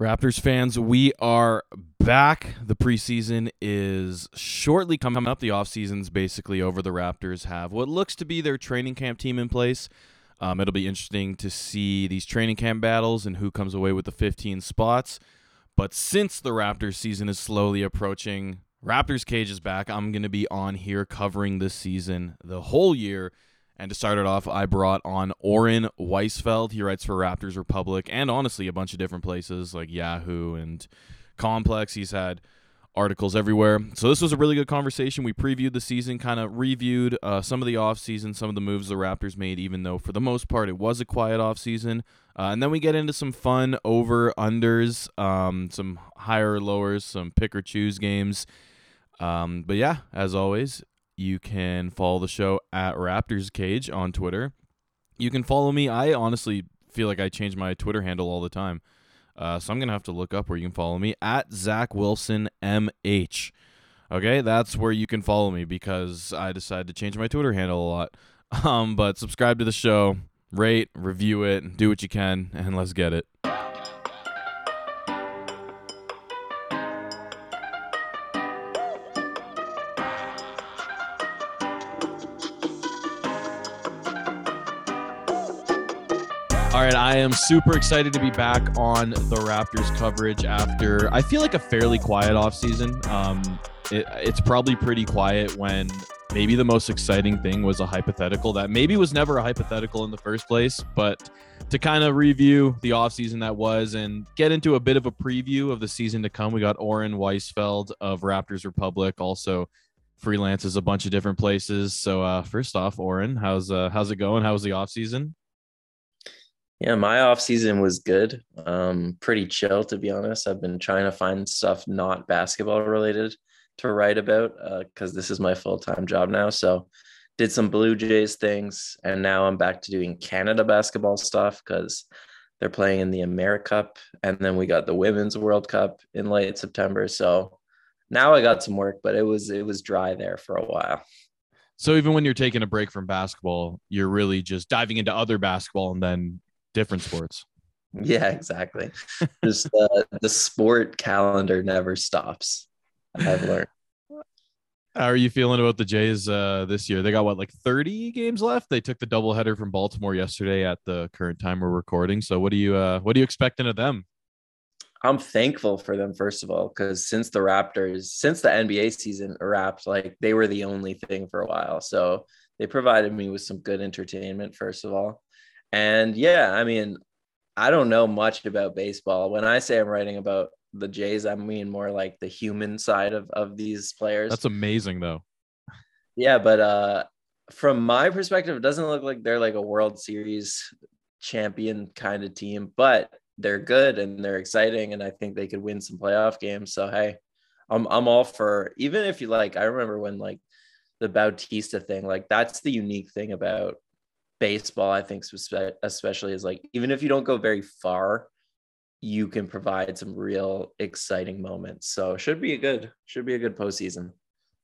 Raptors fans, we are back. The preseason is shortly coming up. The off offseason's basically over. The Raptors have what looks to be their training camp team in place. Um, it'll be interesting to see these training camp battles and who comes away with the 15 spots. But since the Raptors season is slowly approaching, Raptors Cage is back. I'm going to be on here covering this season the whole year and to start it off, I brought on Oren Weisfeld. He writes for Raptors Republic and honestly a bunch of different places like Yahoo and Complex. He's had articles everywhere. So this was a really good conversation. We previewed the season, kind of reviewed uh, some of the offseason, some of the moves the Raptors made, even though for the most part it was a quiet offseason. Uh, and then we get into some fun over unders, um, some higher lowers, some pick or choose games. Um, but yeah, as always, you can follow the show at Raptors Cage on Twitter. You can follow me. I honestly feel like I change my Twitter handle all the time. Uh, so I'm gonna have to look up where you can follow me at Zach Wilson MH. Okay, that's where you can follow me because I decided to change my Twitter handle a lot. Um, but subscribe to the show, rate, review it, do what you can, and let's get it. All right, I am super excited to be back on the Raptors coverage after I feel like a fairly quiet offseason. Um, it, it's probably pretty quiet when maybe the most exciting thing was a hypothetical that maybe was never a hypothetical in the first place, but to kind of review the offseason that was and get into a bit of a preview of the season to come, we got Oren Weisfeld of Raptors Republic, also freelances a bunch of different places. So uh, first off, Oren, how's uh, how's it going? How was the offseason? Yeah, my off season was good. Um, pretty chill to be honest. I've been trying to find stuff not basketball related to write about because uh, this is my full time job now. So did some Blue Jays things, and now I'm back to doing Canada basketball stuff because they're playing in the Americup, and then we got the Women's World Cup in late September. So now I got some work, but it was it was dry there for a while. So even when you're taking a break from basketball, you're really just diving into other basketball and then different sports. Yeah, exactly. Just uh, the sport calendar never stops. I've learned. How are you feeling about the Jays uh, this year? They got what, like 30 games left? They took the doubleheader from Baltimore yesterday at the current time we're recording. So what do you uh, what are you expecting of them? I'm thankful for them, first of all, because since the Raptors, since the NBA season wrapped, like they were the only thing for a while. So they provided me with some good entertainment, first of all. And yeah, I mean, I don't know much about baseball. When I say I'm writing about the Jays, I mean more like the human side of, of these players. That's amazing though. Yeah, but uh from my perspective, it doesn't look like they're like a World Series champion kind of team, but they're good and they're exciting and I think they could win some playoff games. So hey, I'm I'm all for even if you like I remember when like the Bautista thing, like that's the unique thing about baseball, I think, especially is like, even if you don't go very far, you can provide some real exciting moments. So should be a good, should be a good postseason.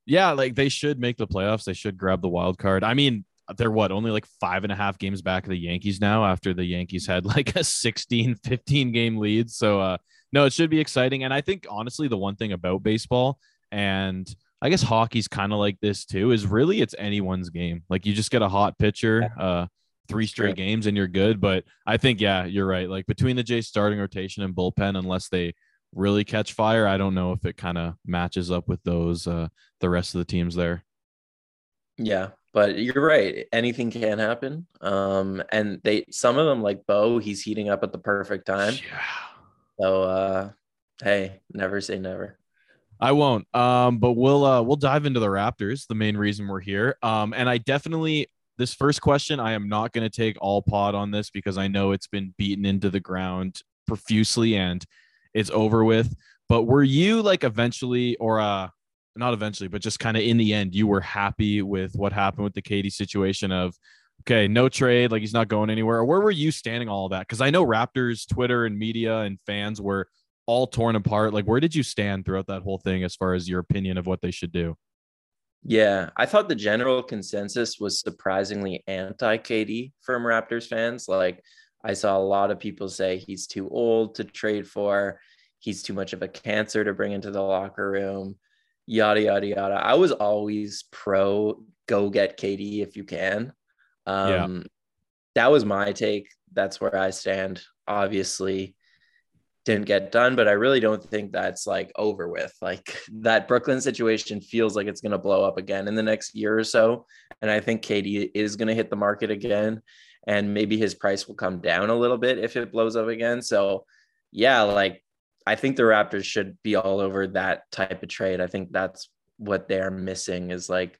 Yeah, like they should make the playoffs. They should grab the wild card. I mean, they're what only like five and a half games back of the Yankees now after the Yankees had like a 16, 15 game lead. So uh no, it should be exciting. And I think honestly, the one thing about baseball and I guess hockey's kind of like this too. Is really it's anyone's game. Like you just get a hot pitcher, uh, three straight games, and you're good. But I think yeah, you're right. Like between the Jays starting rotation and bullpen, unless they really catch fire, I don't know if it kind of matches up with those uh, the rest of the teams there. Yeah, but you're right. Anything can happen. Um, and they some of them like Bo, he's heating up at the perfect time. Yeah. So uh, hey, never say never. I won't. Um, but we'll uh we'll dive into the Raptors, the main reason we're here. Um, and I definitely this first question, I am not going to take all pod on this because I know it's been beaten into the ground profusely and it's over with. But were you like eventually, or uh, not eventually, but just kind of in the end, you were happy with what happened with the KD situation of okay, no trade, like he's not going anywhere. Where were you standing all that? Because I know Raptors, Twitter, and media and fans were all torn apart. Like, where did you stand throughout that whole thing as far as your opinion of what they should do? Yeah, I thought the general consensus was surprisingly anti KD from Raptors fans. Like, I saw a lot of people say he's too old to trade for. He's too much of a cancer to bring into the locker room. Yada yada yada. I was always pro go get KD if you can. Um, yeah. That was my take. That's where I stand. Obviously, didn't get done, but I really don't think that's like over with. Like that Brooklyn situation feels like it's going to blow up again in the next year or so. And I think KD is going to hit the market again. And maybe his price will come down a little bit if it blows up again. So, yeah, like I think the Raptors should be all over that type of trade. I think that's what they're missing is like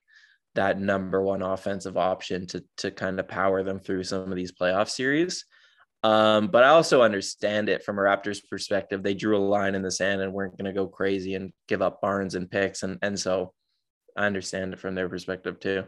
that number one offensive option to to kind of power them through some of these playoff series. Um, but I also understand it from a Raptors perspective. They drew a line in the sand and weren't going to go crazy and give up Barnes and picks, and and so I understand it from their perspective too.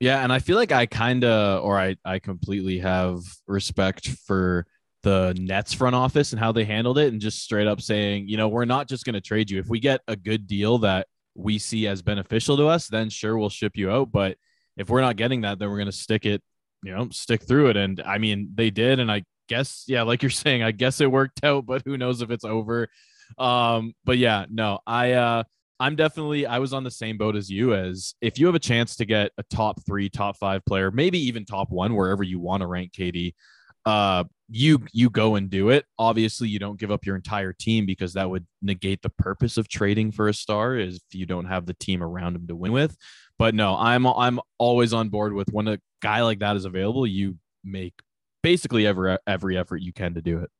Yeah, and I feel like I kind of, or I I completely have respect for the Nets front office and how they handled it, and just straight up saying, you know, we're not just going to trade you if we get a good deal that we see as beneficial to us, then sure we'll ship you out. But if we're not getting that, then we're going to stick it, you know, stick through it. And I mean, they did, and I guess, yeah, like you're saying, I guess it worked out, but who knows if it's over. Um, but yeah, no, I uh I'm definitely I was on the same boat as you as if you have a chance to get a top three, top five player, maybe even top one, wherever you want to rank KD, uh, you you go and do it. Obviously, you don't give up your entire team because that would negate the purpose of trading for a star is if you don't have the team around him to win with. But no, I'm I'm always on board with when a guy like that is available, you make basically every every effort you can to do it.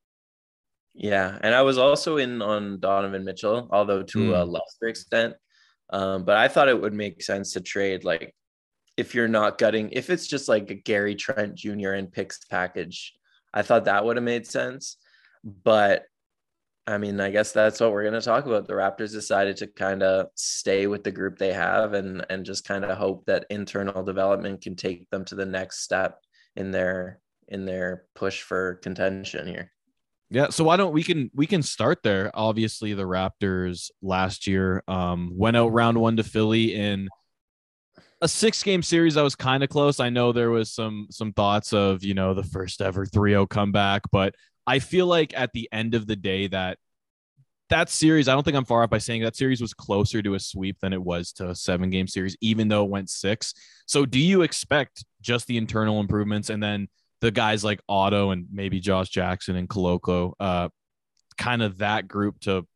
Yeah, and I was also in on Donovan Mitchell, although to mm. a hmm. lesser extent. Um, but I thought it would make sense to trade like if you're not gutting, if it's just like a Gary Trent Jr. and picks package, I thought that would have made sense. But I mean, I guess that's what we're going to talk about. The Raptors decided to kind of stay with the group they have and and just kind of hope that internal development can take them to the next step in their in their push for contention here. Yeah, so why don't we can we can start there. Obviously, the Raptors last year um, went out round one to Philly in a six game series. that was kind of close. I know there was some some thoughts of you know the first ever 3-0 comeback, but I feel like at the end of the day that that series, I don't think I'm far off by saying that series was closer to a sweep than it was to a seven game series, even though it went six. So, do you expect just the internal improvements and then the guys like Otto and maybe Josh Jackson and Koloko, uh, kind of that group to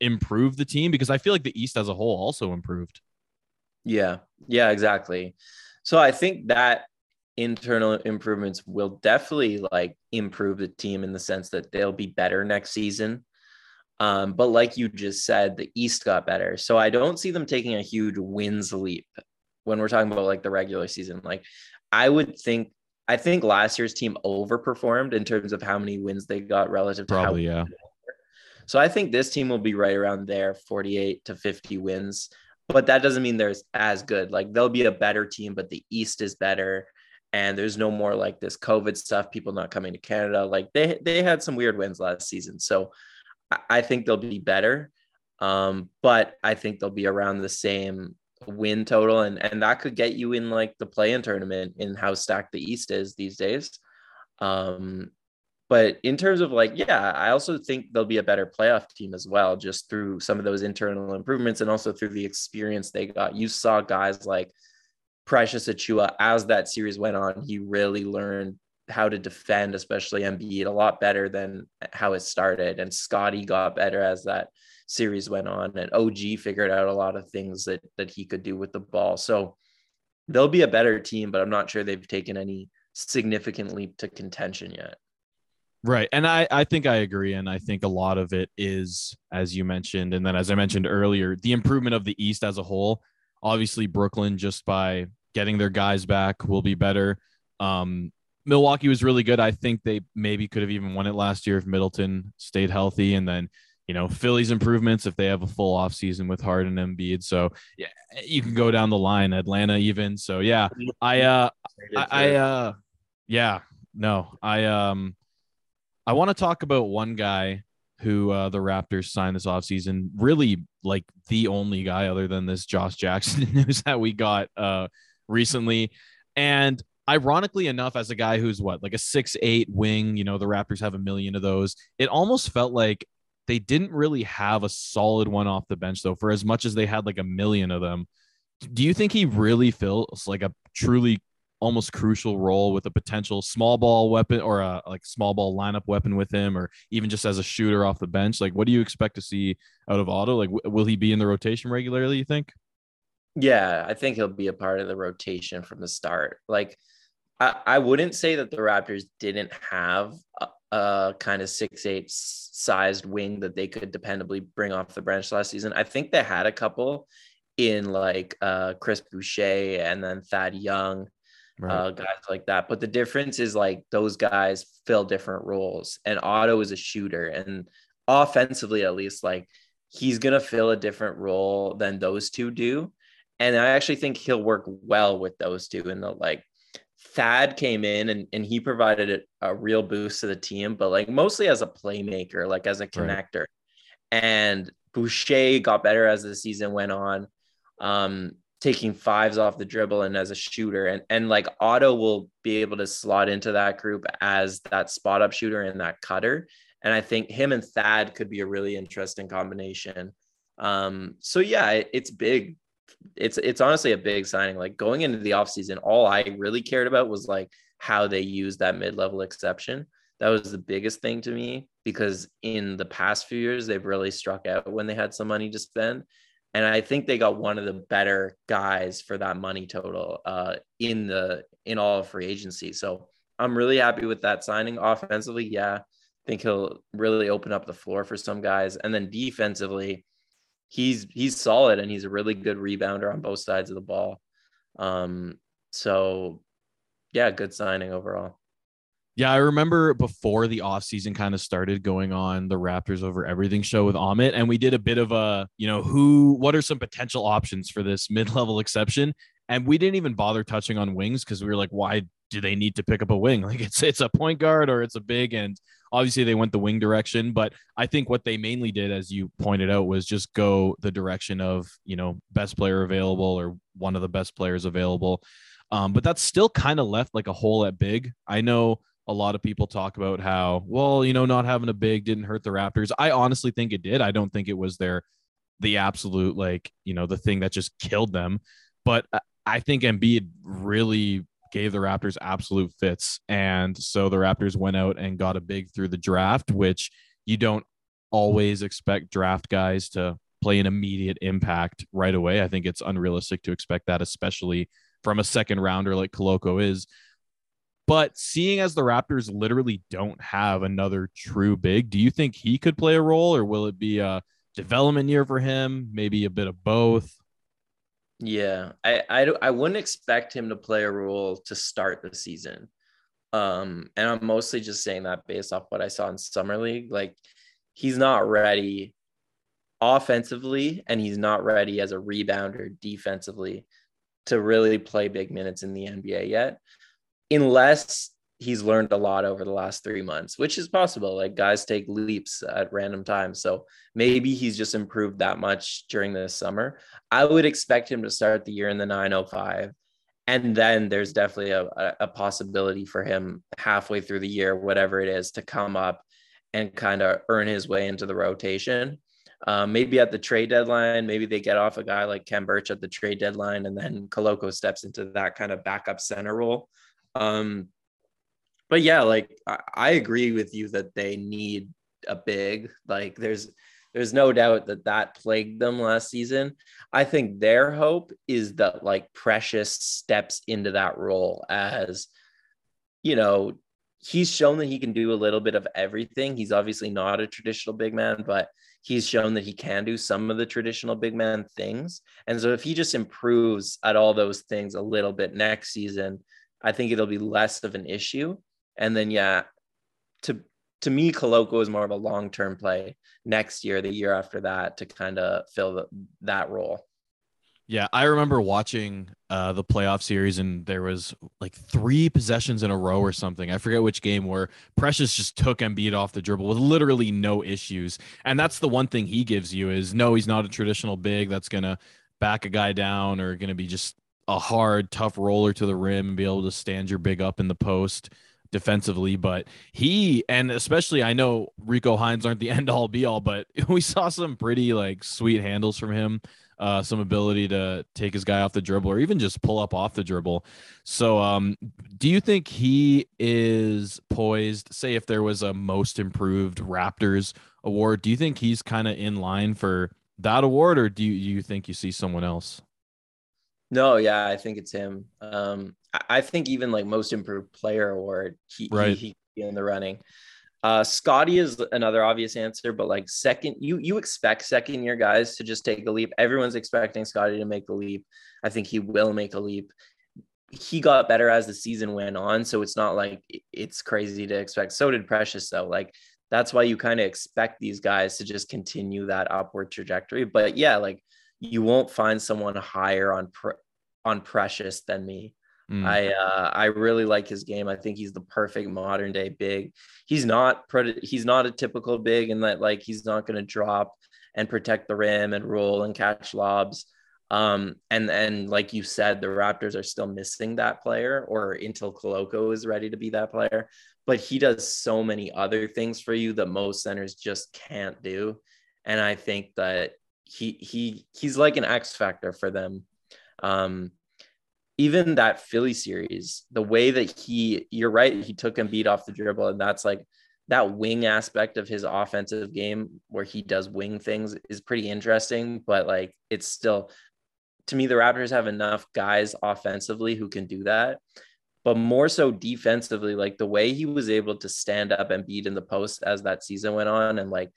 improve the team because I feel like the East as a whole also improved. Yeah, yeah, exactly. So I think that internal improvements will definitely like improve the team in the sense that they'll be better next season. Um, but like you just said, the East got better. So I don't see them taking a huge wins leap when we're talking about like the regular season. Like I would think I think last year's team overperformed in terms of how many wins they got relative to Probably, how yeah. So I think this team will be right around there, 48 to 50 wins. But that doesn't mean they're as good. Like they'll be a better team, but the East is better. And there's no more like this COVID stuff, people not coming to Canada. Like they they had some weird wins last season. So I think they'll be better. Um, but I think they'll be around the same win total and and that could get you in like the play-in tournament in how stacked the east is these days um but in terms of like yeah i also think they'll be a better playoff team as well just through some of those internal improvements and also through the experience they got you saw guys like precious Achiuwa as that series went on he really learned how to defend especially Embiid a lot better than how it started and Scottie got better as that series went on and OG figured out a lot of things that that he could do with the ball. So they'll be a better team, but I'm not sure they've taken any significant leap to contention yet. Right. And I, I think I agree. And I think a lot of it is, as you mentioned, and then as I mentioned earlier, the improvement of the East as a whole. Obviously, Brooklyn, just by getting their guys back, will be better. Um, Milwaukee was really good. I think they maybe could have even won it last year if Middleton stayed healthy. And then you know, Philly's improvements if they have a full off season with Harden and Embiid. So yeah, you can go down the line. Atlanta even. So yeah, I uh, I, I uh, yeah, no, I um, I want to talk about one guy who uh, the Raptors signed this offseason. Really, like the only guy other than this Josh Jackson news that we got uh recently, and ironically enough, as a guy who's what, like a six eight wing, you know, the Raptors have a million of those. It almost felt like they didn't really have a solid one off the bench, though, for as much as they had like a million of them. Do you think he really fills like a truly almost crucial role with a potential small ball weapon or a like small ball lineup weapon with him, or even just as a shooter off the bench? Like, what do you expect to see out of Otto? Like, w- will he be in the rotation regularly? You think? Yeah, I think he'll be a part of the rotation from the start. Like, I, I wouldn't say that the Raptors didn't have a, a kind of six eight sized wing that they could dependably bring off the bench last season. I think they had a couple in like uh, Chris Boucher and then Thad Young, right. uh, guys like that. But the difference is like those guys fill different roles, and Otto is a shooter, and offensively at least, like he's gonna fill a different role than those two do. And I actually think he'll work well with those two in the like Thad came in and, and he provided a, a, real boost to the team, but like mostly as a playmaker, like as a connector. Right. And Boucher got better as the season went on, um, taking fives off the dribble and as a shooter. And, and like Otto will be able to slot into that group as that spot up shooter and that cutter. And I think him and Thad could be a really interesting combination. Um, so yeah, it, it's big it's it's honestly a big signing. Like going into the offseason, all I really cared about was like how they use that mid-level exception. That was the biggest thing to me because in the past few years they've really struck out when they had some money to spend. And I think they got one of the better guys for that money total uh, in the in all of free agency. So I'm really happy with that signing. Offensively, yeah, I think he'll really open up the floor for some guys. And then defensively, he's he's solid and he's a really good rebounder on both sides of the ball. Um, so yeah, good signing overall. Yeah, I remember before the offseason kind of started going on the Raptors over everything show with Amit, and we did a bit of a, you know, who, what are some potential options for this mid level exception? And we didn't even bother touching on wings because we were like, why do they need to pick up a wing? Like it's it's a point guard or it's a big, and obviously they went the wing direction. But I think what they mainly did, as you pointed out, was just go the direction of you know best player available or one of the best players available. Um, but that's still kind of left like a hole at big. I know a lot of people talk about how well you know not having a big didn't hurt the Raptors. I honestly think it did. I don't think it was their the absolute like you know the thing that just killed them. But I think Embiid really gave the Raptors absolute fits. And so the Raptors went out and got a big through the draft, which you don't always expect draft guys to play an immediate impact right away. I think it's unrealistic to expect that, especially from a second rounder like Koloko is. But seeing as the Raptors literally don't have another true big, do you think he could play a role or will it be a development year for him? Maybe a bit of both? Yeah, I, I I wouldn't expect him to play a role to start the season. Um, and I'm mostly just saying that based off what I saw in summer league. Like he's not ready offensively, and he's not ready as a rebounder defensively to really play big minutes in the NBA yet, unless he's learned a lot over the last three months, which is possible. Like guys take leaps at random times. So maybe he's just improved that much during this summer. I would expect him to start the year in the 905. And then there's definitely a, a possibility for him halfway through the year, whatever it is, to come up and kind of earn his way into the rotation. Um, maybe at the trade deadline, maybe they get off a guy like Khem Birch at the trade deadline, and then Koloko steps into that kind of backup center role. Um, but yeah, like I, I agree with you that they need a big. Like there's there's no doubt that that plagued them last season. I think their hope is that like Precious steps into that role as, you know, he's shown that he can do a little bit of everything. He's obviously not a traditional big man, but he's shown that he can do some of the traditional big man things. And so if he just improves at all those things a little bit next season, I think it'll be less of an issue. And then yeah, to to me, Koloko is more of a long term play next year, the year after that, to kind of fill the, that role. Yeah, I remember watching uh, the playoff series, and there was like three possessions in a row or something. I forget which game where Precious just took Embiid off the dribble with literally no issues. And that's the one thing he gives you is no, he's not a traditional big that's gonna back a guy down or gonna be just a hard, tough roller to the rim and be able to stand your big up in the post defensively. But he and especially I know Rico Hines aren't the end all be all, but we saw some pretty like sweet handles from him. Uh, some ability to take his guy off the dribble or even just pull up off the dribble. So, um, do you think he is poised? Say, if there was a most improved Raptors award, do you think he's kind of in line for that award, or do you, you think you see someone else? No, yeah, I think it's him. Um, I think even like most improved player award, he right. he, he in the running. Uh, Scottie is another obvious answer, but like second, you you expect second year guys to just take a leap. Everyone's expecting Scottie to make the leap. I think he will make a leap. He got better as the season went on, so it's not like it's crazy to expect. So did Precious, though. Like that's why you kind of expect these guys to just continue that upward trajectory. But yeah, like you won't find someone higher on pre- on Precious than me. Mm. I uh, I really like his game. I think he's the perfect modern day big. He's not he's not a typical big in that like he's not going to drop and protect the rim and roll and catch lobs. Um, and and like you said, the Raptors are still missing that player, or until Koloko is ready to be that player. But he does so many other things for you that most centers just can't do. And I think that he he he's like an X factor for them. Um, even that Philly series, the way that he, you're right, he took Embiid off the dribble, and that's like that wing aspect of his offensive game where he does wing things is pretty interesting. But like, it's still, to me, the Raptors have enough guys offensively who can do that. But more so defensively, like the way he was able to stand up Embiid in the post as that season went on, and like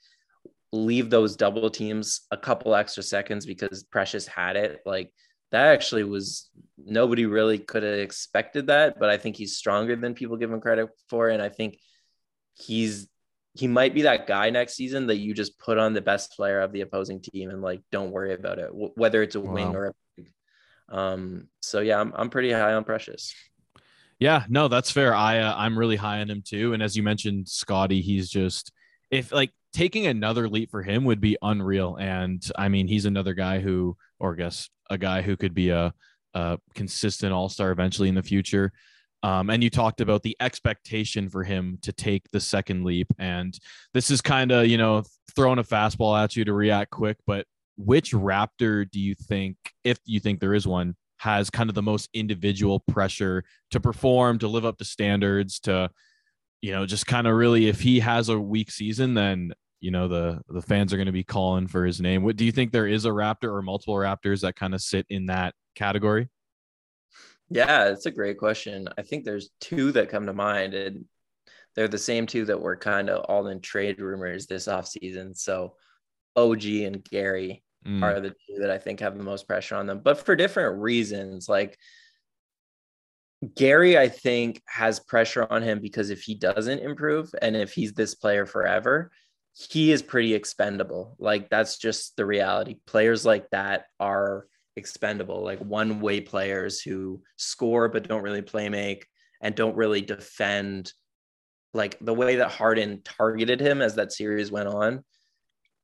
leave those double teams a couple extra seconds because Precious had it. Like that actually was nobody really could have expected that, but I think he's stronger than people give him credit for. And I think he's he might be that guy next season that you just put on the best player of the opposing team and like don't worry about it, whether it's a wow. wing or a um so yeah I'm, I'm pretty high on precious yeah no that's fair i uh, i'm really high on him too and as you mentioned Scottie, he's just if like taking another leap for him would be unreal and i mean he's another guy who or I guess a guy who could be a, a consistent all star eventually in the future. Um, and you talked about the expectation for him to take the second leap. And this is kind of, you know, throwing a fastball at you to react quick. But which Raptor do you think, if you think there is one, has kind of the most individual pressure to perform, to live up to standards, to, you know, just kind of really, if he has a weak season, then you know the the fans are going to be calling for his name. What do you think there is a Raptor or multiple Raptors that kind of sit in that category? Yeah, it's a great question. I think there's two that come to mind, and they're the same two that were kind of all in trade rumors this offseason. So OG and Gary mm. are the two that I think have the most pressure on them, but for different reasons. Like Gary, I think, has pressure on him because if he doesn't improve and if he's this player forever, he is pretty expendable. Like that's just the reality. Players like that are expendable, like one way players who score but don't really play make and don't really defend. Like the way that Harden targeted him as that series went on,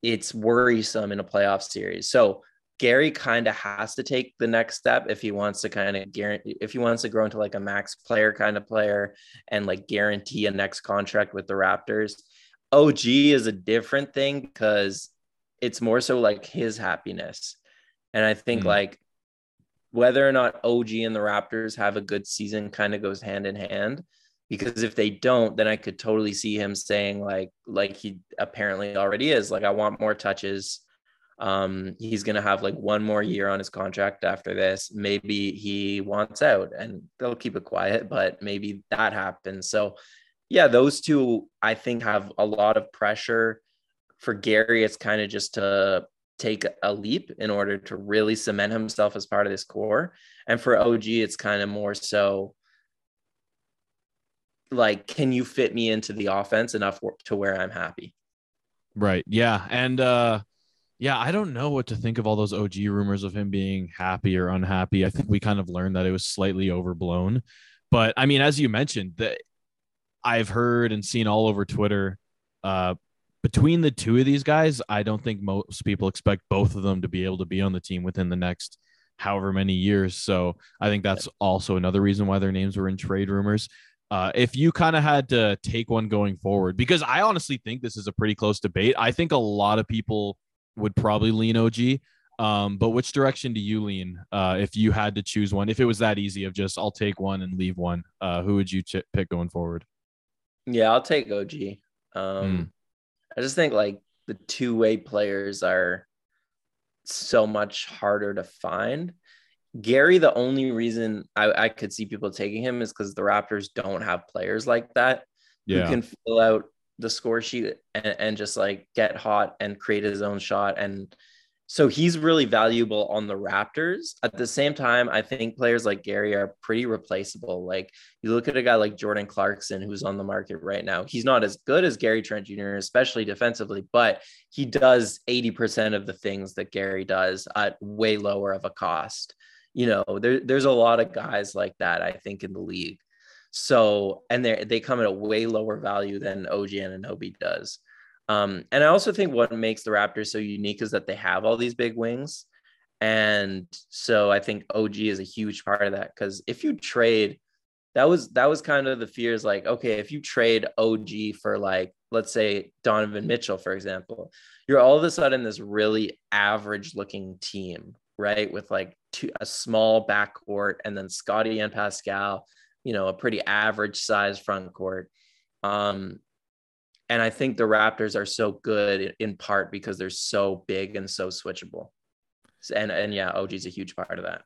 it's worrisome in a playoff series. So Gary kind of has to take the next step if he wants to kind of guarantee if he wants to grow into like a max player kind of player and like guarantee a next contract with the Raptors OG is a different thing because it's more so like his happiness. And I think mm like whether or not OG and the Raptors have a good season kind of goes hand in hand. Because if they don't, then I could totally see him saying like like he apparently already is like I want more touches. Um, he's gonna have like one more year on his contract after this. Maybe he wants out, and they'll keep it quiet, but maybe that happens. So yeah, those two I think have a lot of pressure. For Gary, it's kind of just to take a leap in order to really cement himself as part of this core. And for OG, it's kind of more so like, can you fit me into the offense enough to where I'm happy? Right. Yeah. And uh yeah, I don't know what to think of all those OG rumors of him being happy or unhappy. I think we kind of learned that it was slightly overblown. But I mean, as you mentioned, that I've heard and seen all over Twitter. Uh, between the two of these guys, I don't think most people expect both of them to be able to be on the team within the next however many years. So I think that's also another reason why their names were in trade rumors. Uh, if you kind of had to take one going forward, because I honestly think this is a pretty close debate. I think a lot of people would probably lean OG. Um, but which direction do you lean uh, if you had to choose one? If it was that easy of just I'll take one and leave one, uh, who would you ch- pick going forward? Yeah, I'll take OG. Um, mm. I just think like the two way players are so much harder to find. Gary, the only reason I, I could see people taking him is because the Raptors don't have players like that yeah. who can fill out the score sheet and, and just like get hot and create his own shot and so he's really valuable on the Raptors. At the same time, I think players like Gary are pretty replaceable. Like you look at a guy like Jordan Clarkson, who's on the market right now. He's not as good as Gary Trent Jr., especially defensively, but he does 80% of the things that Gary does at way lower of a cost. You know, there, there's a lot of guys like that, I think, in the league. So, and they they come at a way lower value than OG Anunoby does. Um, and I also think what makes the Raptors so unique is that they have all these big wings. And so I think OG is a huge part of that because if you trade, that was that was kind of the fears like, okay, if you trade OG for like, let's say Donovan Mitchell, for example, you're all of a sudden this really average looking team, right? With like two, a small backcourt and then Scottie and Pascal, you know, a pretty average size front court. Um, and I think the Raptors are so good in part because they're so big and so switchable. And and yeah, OG is a huge part of that.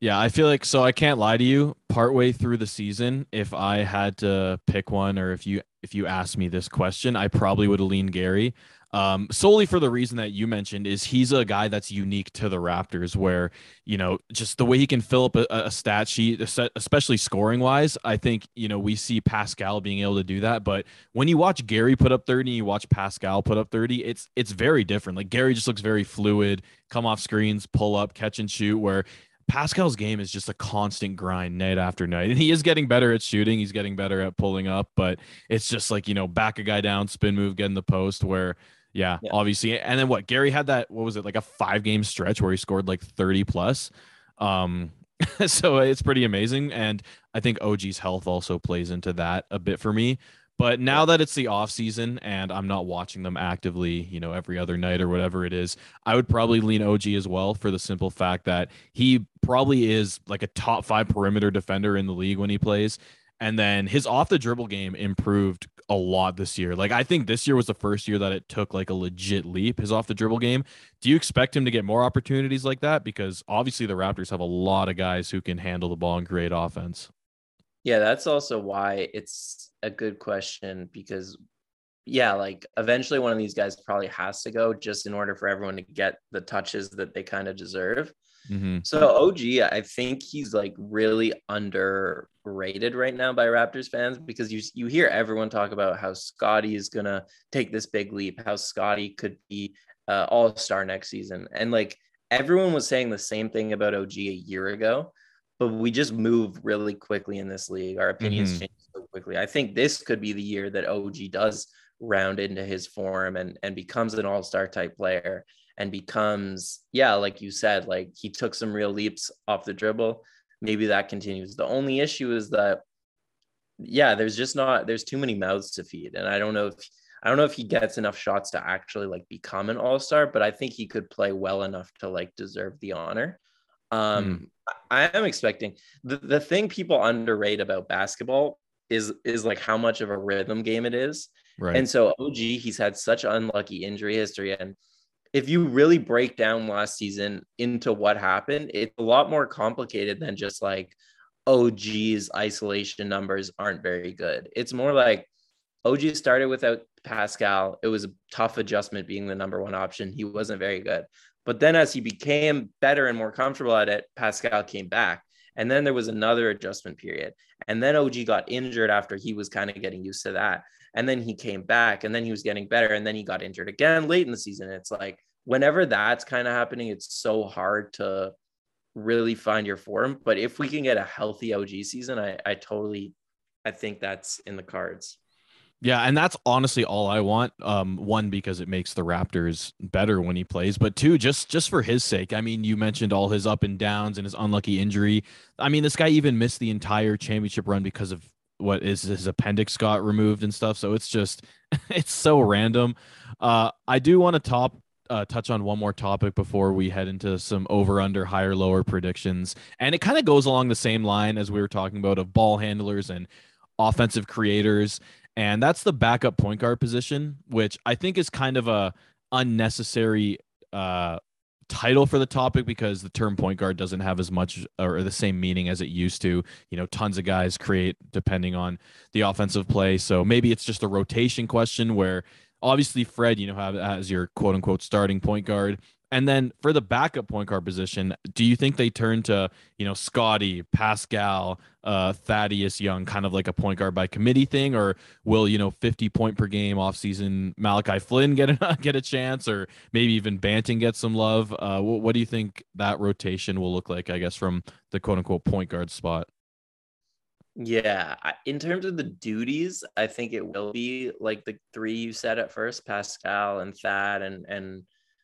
Yeah, I feel like so I can't lie to you. Partway through the season, if I had to pick one, or if you if you asked me this question, I probably would have leaned Gary um, solely for the reason that you mentioned is he's a guy that's unique to the Raptors, where you know just the way he can fill up a, a stat sheet, especially scoring wise. I think you know we see Pascal being able to do that, but when you watch Gary put up thirty, you watch Pascal put up thirty, it's it's very different. Like Gary just looks very fluid, come off screens, pull up, catch and shoot, where Pascal's game is just a constant grind night after night. And he is getting better at shooting. He's getting better at pulling up, but it's just like, you know, back a guy down, spin move, get in the post where yeah, yeah, obviously. And then what? Gary had that. What was it like a five game stretch where he scored like thirty plus. Um, so it's pretty amazing, and I think OG's health also plays into that a bit for me. But now that it's the off season and I'm not watching them actively, you know, every other night or whatever it is, I would probably lean OG as well for the simple fact that he probably is like a top five perimeter defender in the league when he plays. And then his off the dribble game improved a lot this year. Like I think this year was the first year that it took like a legit leap his off the dribble game. Do you expect him to get more opportunities like that because obviously the Raptors have a lot of guys who can handle the ball and create offense. Yeah, that's also why it's a good question because yeah, like eventually one of these guys probably has to go just in order for everyone to get the touches that they kind of deserve. Mm-hmm. So OG, I think he's like really underrated right now by Raptors fans because you you hear everyone talk about how Scottie is gonna take this big leap, how Scottie could be uh, All Star next season, and like everyone was saying the same thing about OG a year ago, but we just move really quickly in this league. Our opinions mm-hmm. change so quickly. I think this could be the year that OG does round into his form and and becomes an All Star type player and becomes, yeah, like you said, like he took some real leaps off the dribble. Maybe that continues. The only issue is that, yeah, there's just not, there's too many mouths to feed. And I don't know if, I don't know if he gets enough shots to actually like become an all star, but I think he could play well enough to like deserve the honor. Um, mm. I am expecting the, the thing people underrate about basketball is is like how much of a rhythm game it is. Right. And so OG, he's had such unlucky injury history, and if you really break down last season into what happened, it's a lot more complicated than just like, OG's isolation numbers aren't very good. It's more like OG started without Pascal. It was a tough adjustment being the number one option. He wasn't very good. But then as he became better and more comfortable at it, Pascal came back. And then there was another adjustment period. And then OG got injured after he was kind of getting used to that. And then he came back and then he was getting better. And then he got injured again late in the season. It's like whenever that's kind of happening, it's so hard to really find your form. But if we can get a healthy OG season, I, I totally I think that's in the cards. Yeah, and that's honestly all I want. Um, one because it makes the Raptors better when he plays, but two, just just for his sake. I mean, you mentioned all his up and downs and his unlucky injury. I mean, this guy even missed the entire championship run because of what is his appendix got removed and stuff. So it's just it's so random. Uh, I do want to top uh, touch on one more topic before we head into some over under higher lower predictions, and it kind of goes along the same line as we were talking about of ball handlers and offensive creators and that's the backup point guard position, which I think is kind of a unnecessary uh, title for the topic because the term point guard doesn't have as much or the same meaning as it used to. You know, tons of guys create depending on the offensive play, so maybe it's just a rotation question where obviously Fred, you know, have as your quote unquote starting point guard, and then for the backup point guard position, do you think they turn to, you know, Scottie, Pascal, uh, Thaddeus Young, kind of like a point guard by committee thing, or will you know 50 point per game off season Malachi Flynn get a, get a chance, or maybe even Banton get some love? Uh, what, what do you think that rotation will look like? I guess from the quote unquote point guard spot. Yeah, in terms of the duties, I think it will be like the three you said at first, Pascal and Thad and and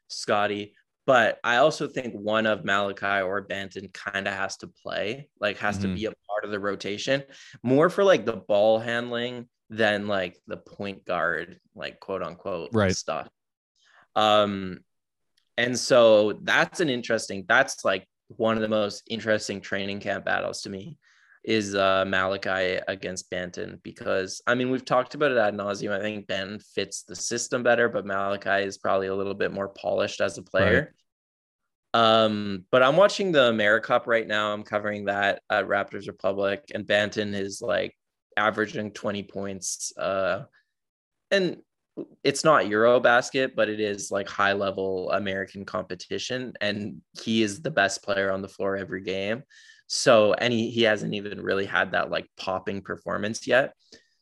Scottie. But I also think one of Malachi or Banton kind of has to play, like has mm-hmm. to be a part of the rotation, more for like the ball handling than like the point guard, like quote unquote right. stuff. Um, and so that's an interesting, that's like one of the most interesting training camp battles to me is uh, Malachi against Banton because I mean we've talked about it ad nauseum. I think Ben fits the system better, but Malachi is probably a little bit more polished as a player. Right. Um, but I'm watching the AmeriCup right now. I'm covering that at Raptors Republic, and Banton is like averaging 20 points. Uh, and it's not Eurobasket, but it is like high level American competition, and he is the best player on the floor every game. So, and he, he hasn't even really had that like popping performance yet.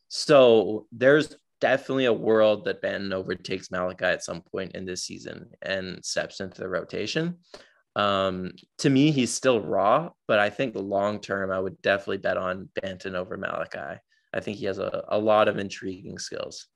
So, there's definitely a world that Ben overtakes Malachi at some point in this season and steps into the rotation. Um, to me, he's still raw, but I think long term, I would definitely bet on Banton over Malachi. I think he has a, a lot of intriguing skills.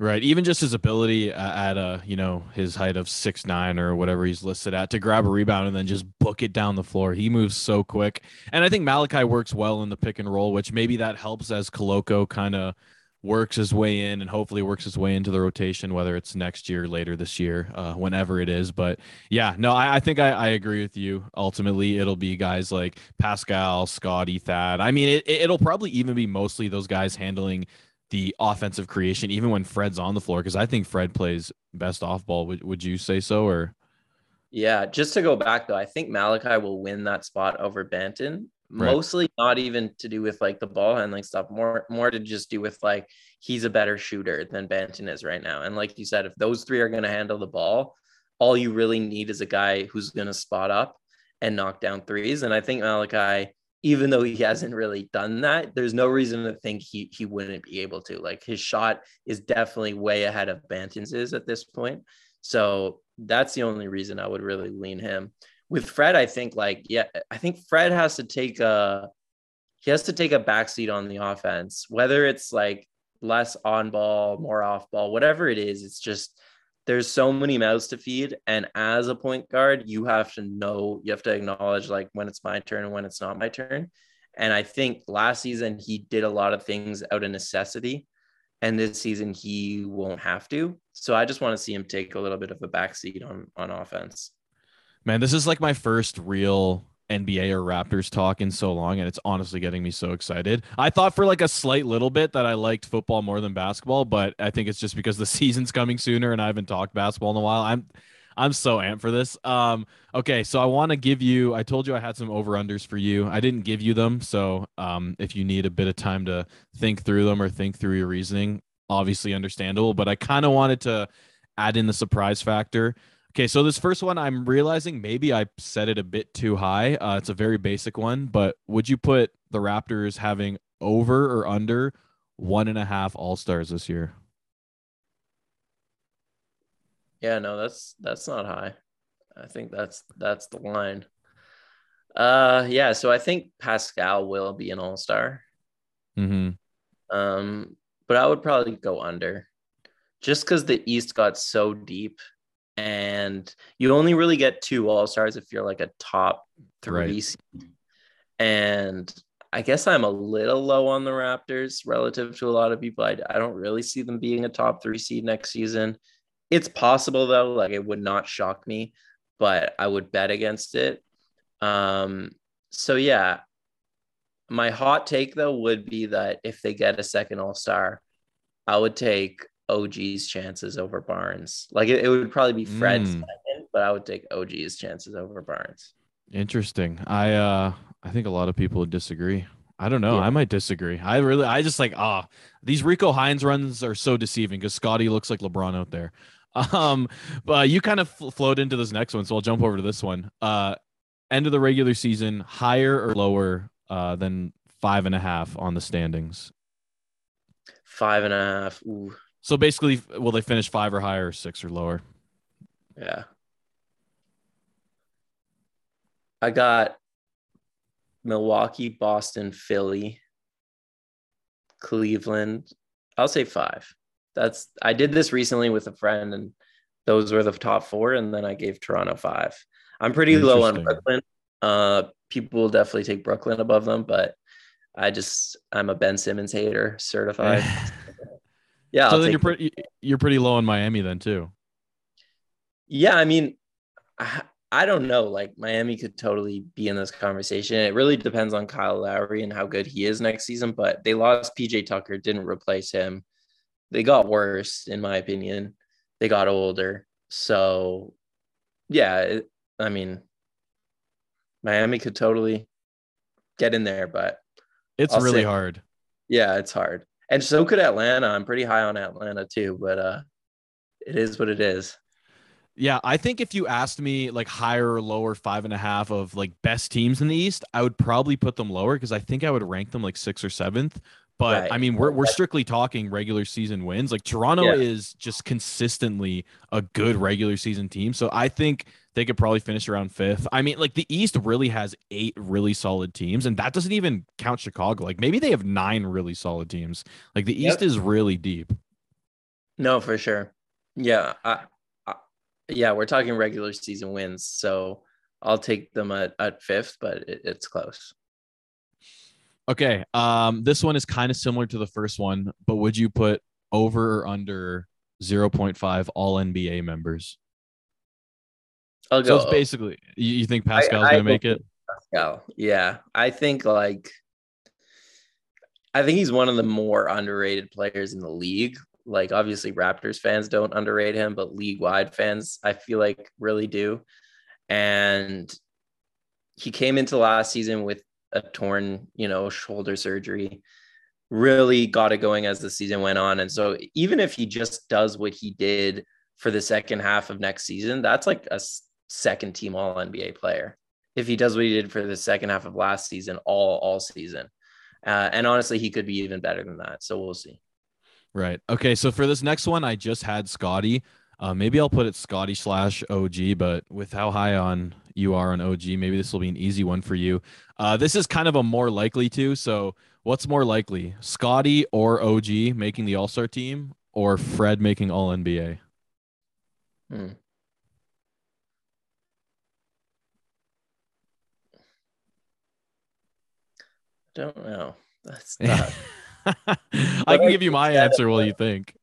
Right. Even just his ability at a, you know, his height of six nine or whatever he's listed at to grab a rebound and then just book it down the floor. He moves so quick. And I think Malachi works well in the pick and roll, which maybe that helps as Koloko kind of works his way in and hopefully works his way into the rotation, whether it's next year, later this year, uh, whenever it is. But yeah, no, I, I think I, I, agree with you. Ultimately, it'll be guys like Pascal, Scottie, Thad. I mean, it, it'll probably even be mostly those guys handling the offensive creation, even when Fred's on the floor, because I think Fred plays best off ball. Would, would you say so? Or yeah, just to go back though, I think Malachi will win that spot over Banton. Right. Mostly not even to do with like the ball handling stuff, more more to just do with like he's a better shooter than Banton is right now. And like you said, if those three are going to handle the ball, all you really need is a guy who's going to spot up and knock down threes. And I think Malachi even though he hasn't really done that, there's no reason to think he he wouldn't be able to. Like his shot is definitely way ahead of Banton's is at this point. So that's the only reason I would really lean him. With Fred, I think like yeah, I think Fred has to take a he has to take a backseat on the offense, whether it's like less on ball, more off ball, whatever it is. It's just there's so many mouths to feed and as a point guard you have to know you have to acknowledge like when it's my turn and when it's not my turn. And i think last season he did a lot of things out of necessity and this season he won't have to. So i just want to see him take a little bit of a backseat on on offense. Man this is like my first real NBA or Raptors talk in so long, and it's honestly getting me so excited. I thought for like a slight little bit that I liked football more than basketball, but I think it's just because the season's coming sooner and I haven't talked basketball in a while. I'm I'm so amped for this. Um, okay, so I want to give you. I told you I had some over unders for you. I didn't give you them, so um, if you need a bit of time to think through them or think through your reasoning, obviously understandable. But I kind of wanted to add in the surprise factor. Okay, so this first one, I'm realizing maybe I set it a bit too high. Uh, it's a very basic one, but would you put the Raptors having over or under one and a half All Stars this year? Yeah, no, that's that's not high. I think that's that's the line. Uh, yeah, so I think Pascal will be an All Star. Hmm. Um, but but I would probably go under just because the East got so deep and you only really get two All Stars if you're like a top three. Right. And I guess I'm a little low on the Raptors relative to a lot of people. I, I don't really see them being a top three seed next season. It's possible though, like it would not shock me, but I would bet against it. Um, so yeah, my hot take though would be that if they get a second All Star, I would take OG's chances over Barnes. Like it, it would probably be Fred's mm. second, but I would take OG's chances over Barnes. Interesting. I uh I think a lot of people would disagree. I don't know. Yeah. I might disagree. I really, I just like ah, these Rico Hines runs are so deceiving because Scottie looks like LeBron out there. Um, but you kind of flowed into this next one, so I'll jump over to this one. Uh, end of the regular season, higher or lower uh, than five and a half on the standings? Five and a half. Ooh. So basically, will they finish five or higher, or six or lower? Yeah. I got Milwaukee, Boston, Philly, Cleveland. I'll say five. That's I did this recently with a friend, and those were the top four, and then I gave Toronto five. I'm pretty low on Brooklyn. Uh, people will definitely take Brooklyn above them, but I just I'm a Ben Simmons hater, certified. yeah. So I'll then you're pretty you're pretty low on Miami then too. Yeah, I mean, I, I don't know. Like Miami could totally be in this conversation. It really depends on Kyle Lowry and how good he is next season. But they lost PJ Tucker, didn't replace him. They got worse, in my opinion. They got older. So, yeah, it, I mean, Miami could totally get in there, but it's I'll really say, hard. Yeah, it's hard. And so could Atlanta. I'm pretty high on Atlanta too, but uh it is what it is. Yeah, I think if you asked me like higher or lower five and a half of like best teams in the East, I would probably put them lower because I think I would rank them like sixth or seventh. But right. I mean, we're we're strictly talking regular season wins. Like Toronto yeah. is just consistently a good regular season team. So I think they could probably finish around fifth. I mean, like the East really has eight really solid teams, and that doesn't even count Chicago. Like maybe they have nine really solid teams. Like the East yep. is really deep. No, for sure. Yeah, I, I, yeah, we're talking regular season wins, so I'll take them at, at fifth, but it, it's close. Okay, um, this one is kind of similar to the first one, but would you put over or under 0.5 All NBA members? I'll go. So it's basically you think Pascal's I, I gonna make it? Pascal, yeah. I think like I think he's one of the more underrated players in the league. Like obviously Raptors fans don't underrate him, but league wide fans I feel like really do. And he came into last season with a torn, you know, shoulder surgery. Really got it going as the season went on. And so even if he just does what he did for the second half of next season, that's like a second team all NBA player if he does what he did for the second half of last season, all all season. Uh, and honestly, he could be even better than that. So we'll see. Right. Okay. So for this next one, I just had Scottie. Uh, maybe I'll put it Scottie slash OG, but with how high on you are on OG, maybe this will be an easy one for you. Uh, this is kind of a more likely to. So what's more likely, Scottie or OG making the All Star team, or Fred making All NBA? Hmm. Don't know. That's tough. I can give you my answer while you think.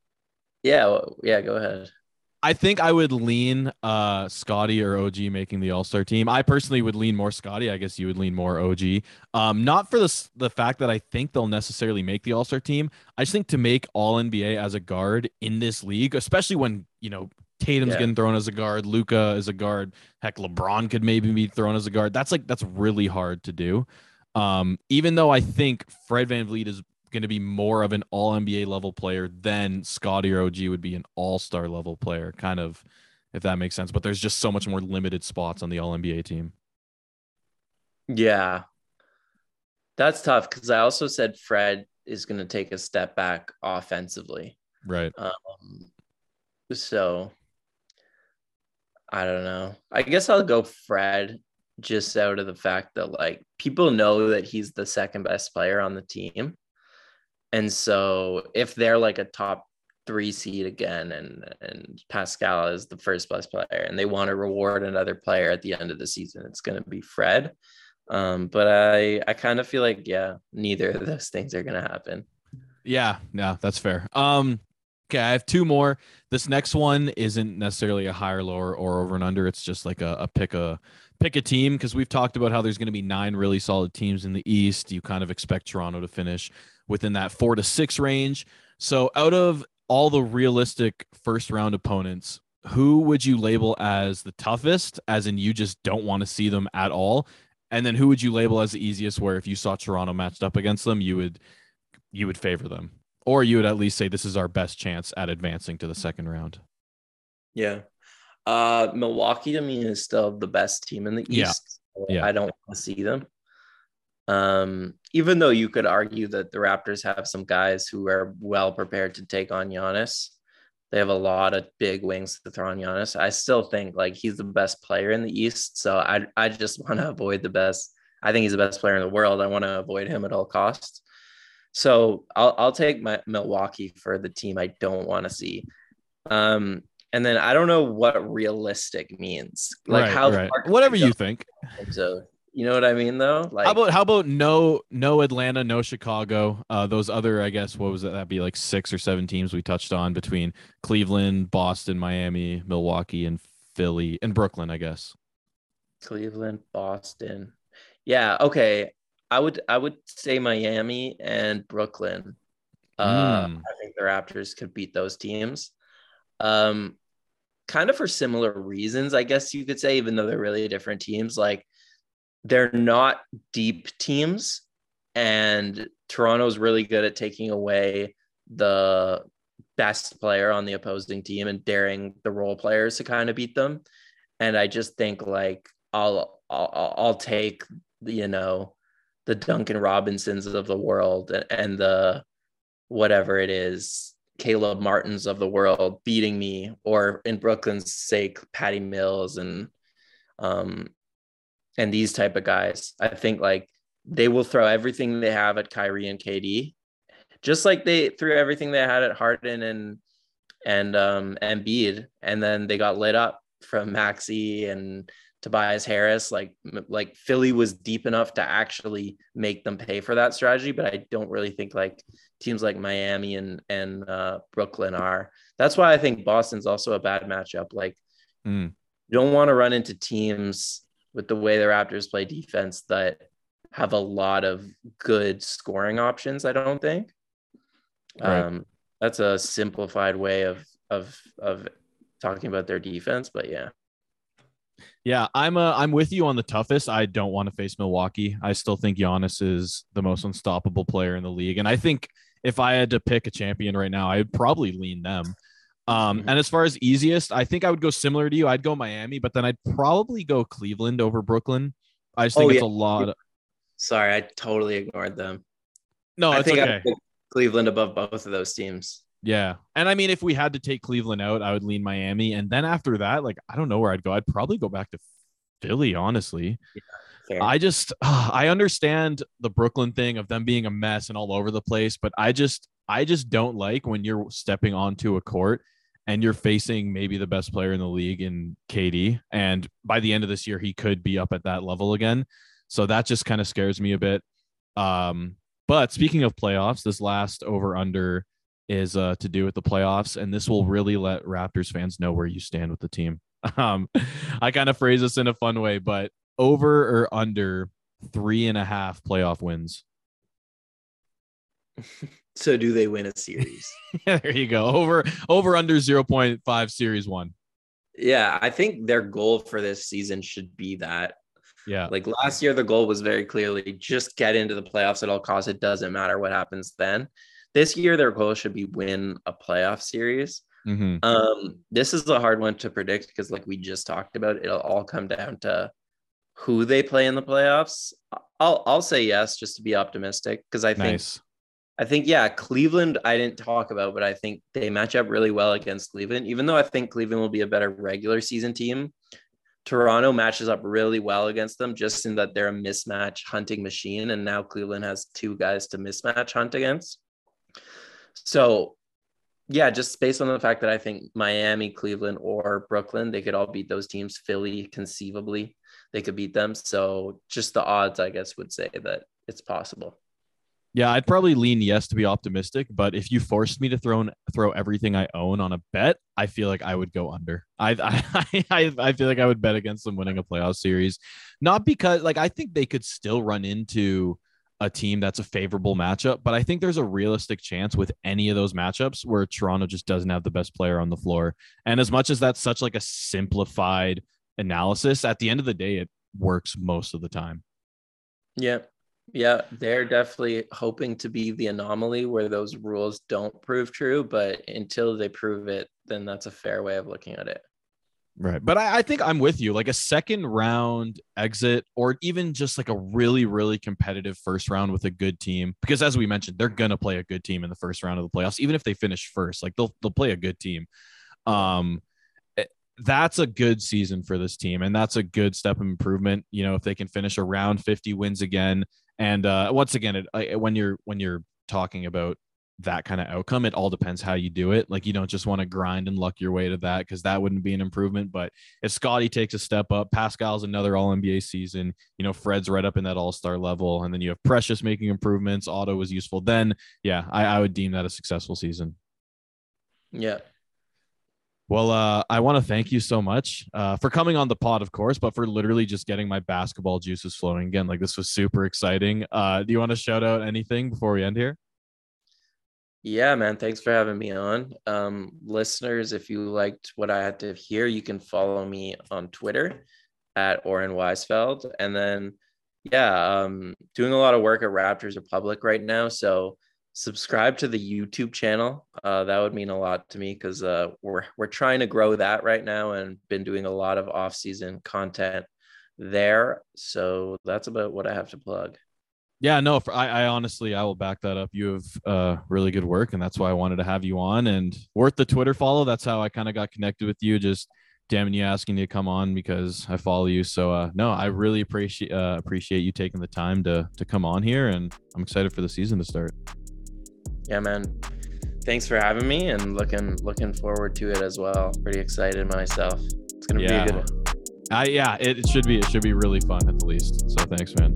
Yeah, well, yeah, go ahead. I think I would lean uh Scottie or OG making the All Star team. I personally would lean more Scottie. I guess you would lean more OG. Um, not for the the fact that I think they'll necessarily make the All Star team. I just think to make All NBA as a guard in this league, especially when you know Tatum's yeah. getting thrown as a guard, Luka as a guard, heck, LeBron could maybe be thrown as a guard. That's like that's really hard to do. Um, even though I think Fred VanVleet is going to be more of an all NBA level player than Scottie or OG would be an all star level player, kind of, if that makes sense. But there's just so much more limited spots on the all NBA team. Yeah. That's tough because I also said Fred is going to take a step back offensively. Right. Um, so I don't know. I guess I'll go Fred just out of the fact that like people know that he's the second best player on the team. And so if they're like a top three seed again and and Pascal is the first best player and they want to reward another player at the end of the season, it's gonna be Fred. Um, but I I kind of feel like yeah, neither of those things are gonna happen. Yeah, yeah, that's fair. Um, okay, I have two more. This next one isn't necessarily a higher, lower, or over and under. It's just like a, a pick a pick a team because we've talked about how there's going to be nine really solid teams in the East. You kind of expect Toronto to finish within that four to six range. So out of all the realistic first round opponents, who would you label as the toughest, as in you just don't want to see them at all? And then who would you label as the easiest, where if you saw Toronto matched up against them, you would you would favor them, or you would at least say this is our best chance at advancing to the second round. Yeah. Uh, Milwaukee to me is still the best team in the East. Yeah. yeah. I don't want to see them. Um, even though you could argue that the Raptors have some guys who are well prepared to take on Giannis. They have a lot of big wings to throw on Giannis. I still think like he's the best player in the East. So I I just want to avoid the best. I think he's the best player in the world. I want to avoid him at all costs. So I'll I'll take my Milwaukee for the team I don't want to see. Um, and then I don't know what realistic means. Like right, how right. whatever you think. So you know what I mean though? Like how about how about no no Atlanta, no Chicago, uh those other I guess what was it that'd be like six or seven teams we touched on between Cleveland, Boston, Miami, Milwaukee, and Philly and Brooklyn, I guess. Cleveland, Boston. Yeah, okay. I would I would say Miami and Brooklyn. Uh, mm. I think the Raptors could beat those teams. Um, kind of for similar reasons, I guess you could say, even though they're really different teams. Like they're not deep teams, and Toronto's really good at taking away the best player on the opposing team and daring the role players to kind of beat them. And I just think like I'll I'll, I'll take you know the Duncan Robinsons of the world and the whatever it is, Caleb Martins of the world beating me, or in Brooklyn's sake, Patty Mills and um and these type of guys. I think like they will throw everything they have at Kyrie and KD, just like they threw everything they had at Harden and and um Embiid, and then they got lit up from Maxey and Tobias Harris. Like like Philly was deep enough to actually make them pay for that strategy, but I don't really think like teams like Miami and and uh, Brooklyn are. That's why I think Boston's also a bad matchup. Like mm. you don't want to run into teams with the way the Raptors play defense that have a lot of good scoring options. I don't think. Right. Um, that's a simplified way of of of talking about their defense, but yeah. Yeah, I'm uh, I'm with you on the toughest. I don't want to face Milwaukee. I still think Giannis is the most unstoppable player in the league, and I think if I had to pick a champion right now, I'd probably lean them. Um, mm-hmm. and as far as easiest, I think I would go similar to you. I'd go Miami, but then I'd probably go Cleveland over Brooklyn. I just think oh, it's yeah. a lot. Of... Sorry, I totally ignored them. No, I think okay. I Cleveland above both of those teams. Yeah. And I mean, if we had to take Cleveland out, I would lean Miami. And then after that, like, I don't know where I'd go. I'd probably go back to Philly, honestly. Yeah, I just, uh, I understand the Brooklyn thing of them being a mess and all over the place, but I just, I just don't like when you're stepping onto a court and you're facing maybe the best player in the league in KD. And by the end of this year, he could be up at that level again. So that just kind of scares me a bit. Um, but speaking of playoffs, this last over under is uh, to do with the playoffs, and this will really let Raptors fans know where you stand with the team. Um, I kind of phrase this in a fun way, but over or under three and a half playoff wins. So do they win a series? yeah, there you go. Over over under 0.5 series won. Yeah, I think their goal for this season should be that. Yeah. Like last year, the goal was very clearly just get into the playoffs at all costs. It doesn't matter what happens then. This year, their goal should be win a playoff series. Mm-hmm. Um, this is a hard one to predict because, like we just talked about, it'll all come down to who they play in the playoffs. I'll I'll say yes just to be optimistic because I think nice. I think yeah, Cleveland I didn't talk about, but I think they match up really well against Cleveland. Even though I think Cleveland will be a better regular season team, Toronto matches up really well against them, just in that they're a mismatch hunting machine, and now Cleveland has two guys to mismatch hunt against. So, yeah, just based on the fact that I think Miami, Cleveland, or Brooklyn, they could all beat those teams. Philly, conceivably, they could beat them. So, just the odds, I guess, would say that it's possible. Yeah, I'd probably lean yes to be optimistic, but if you forced me to throw throw everything I own on a bet, I feel like I would go under. I I I feel like I would bet against them winning a playoff series, not because like I think they could still run into a team that's a favorable matchup, but I think there's a realistic chance with any of those matchups where Toronto just doesn't have the best player on the floor. And as much as that's such like a simplified analysis, at the end of the day, it works most of the time. Yeah. Yeah, they're definitely hoping to be the anomaly where those rules don't prove true, but until they prove it, then that's a fair way of looking at it. Right. But I, I, think I'm with you. Like a second round exit, or even just like a really, really competitive first round with a good team. Because as we mentioned, they're gonna play a good team in the first round of the playoffs, even if they finish first. Like they'll they'll play a good team. Um eh, that's a good season for this team, and that's a good step of improvement. You know, if they can finish around 50 wins again, and uh, once again, it, when you're when you're talking about that kind of outcome. It all depends how you do it. Like you don't just want to grind and luck your way to that because that wouldn't be an improvement. But if Scottie takes a step up, Pascal's another All NBA season. You know, Fred's right up in that All Star level, and then you have Precious making improvements. Otto was useful. Then, yeah, I, I would deem that a successful season. Yeah. Well, uh, I want to thank you so much uh, for coming on the pod, of course, but for literally just getting my basketball juices flowing again. Like this was super exciting. Uh, do you want to shout out anything before we end here? Yeah, man. Thanks for having me on. Um, listeners, if you liked what I had to hear, you can follow me on Twitter at Oren Weisfeld. And then, yeah, um, doing a lot of work at Raptors Republic right now. So subscribe to the YouTube channel. Uh, that would mean a lot to me because uh, we're we're trying to grow that right now and been doing a lot of off-season content there. So that's about what I have to plug. Yeah, no, for, I, I honestly, I will back that up. You have uh, really good work, and that's why I wanted to have you on. And worth the Twitter follow. That's how I kind of got connected with you. Just damn you asking you to come on because I follow you. So uh, no, I really appreciate uh, appreciate you taking the time to to come on here, and I'm excited for the season to start. Yeah, man. Thanks for having me, and looking looking forward to it as well. Pretty excited myself. It's gonna yeah. be a good one. Uh, yeah, it, it should be. It should be really fun at the least. So thanks, man.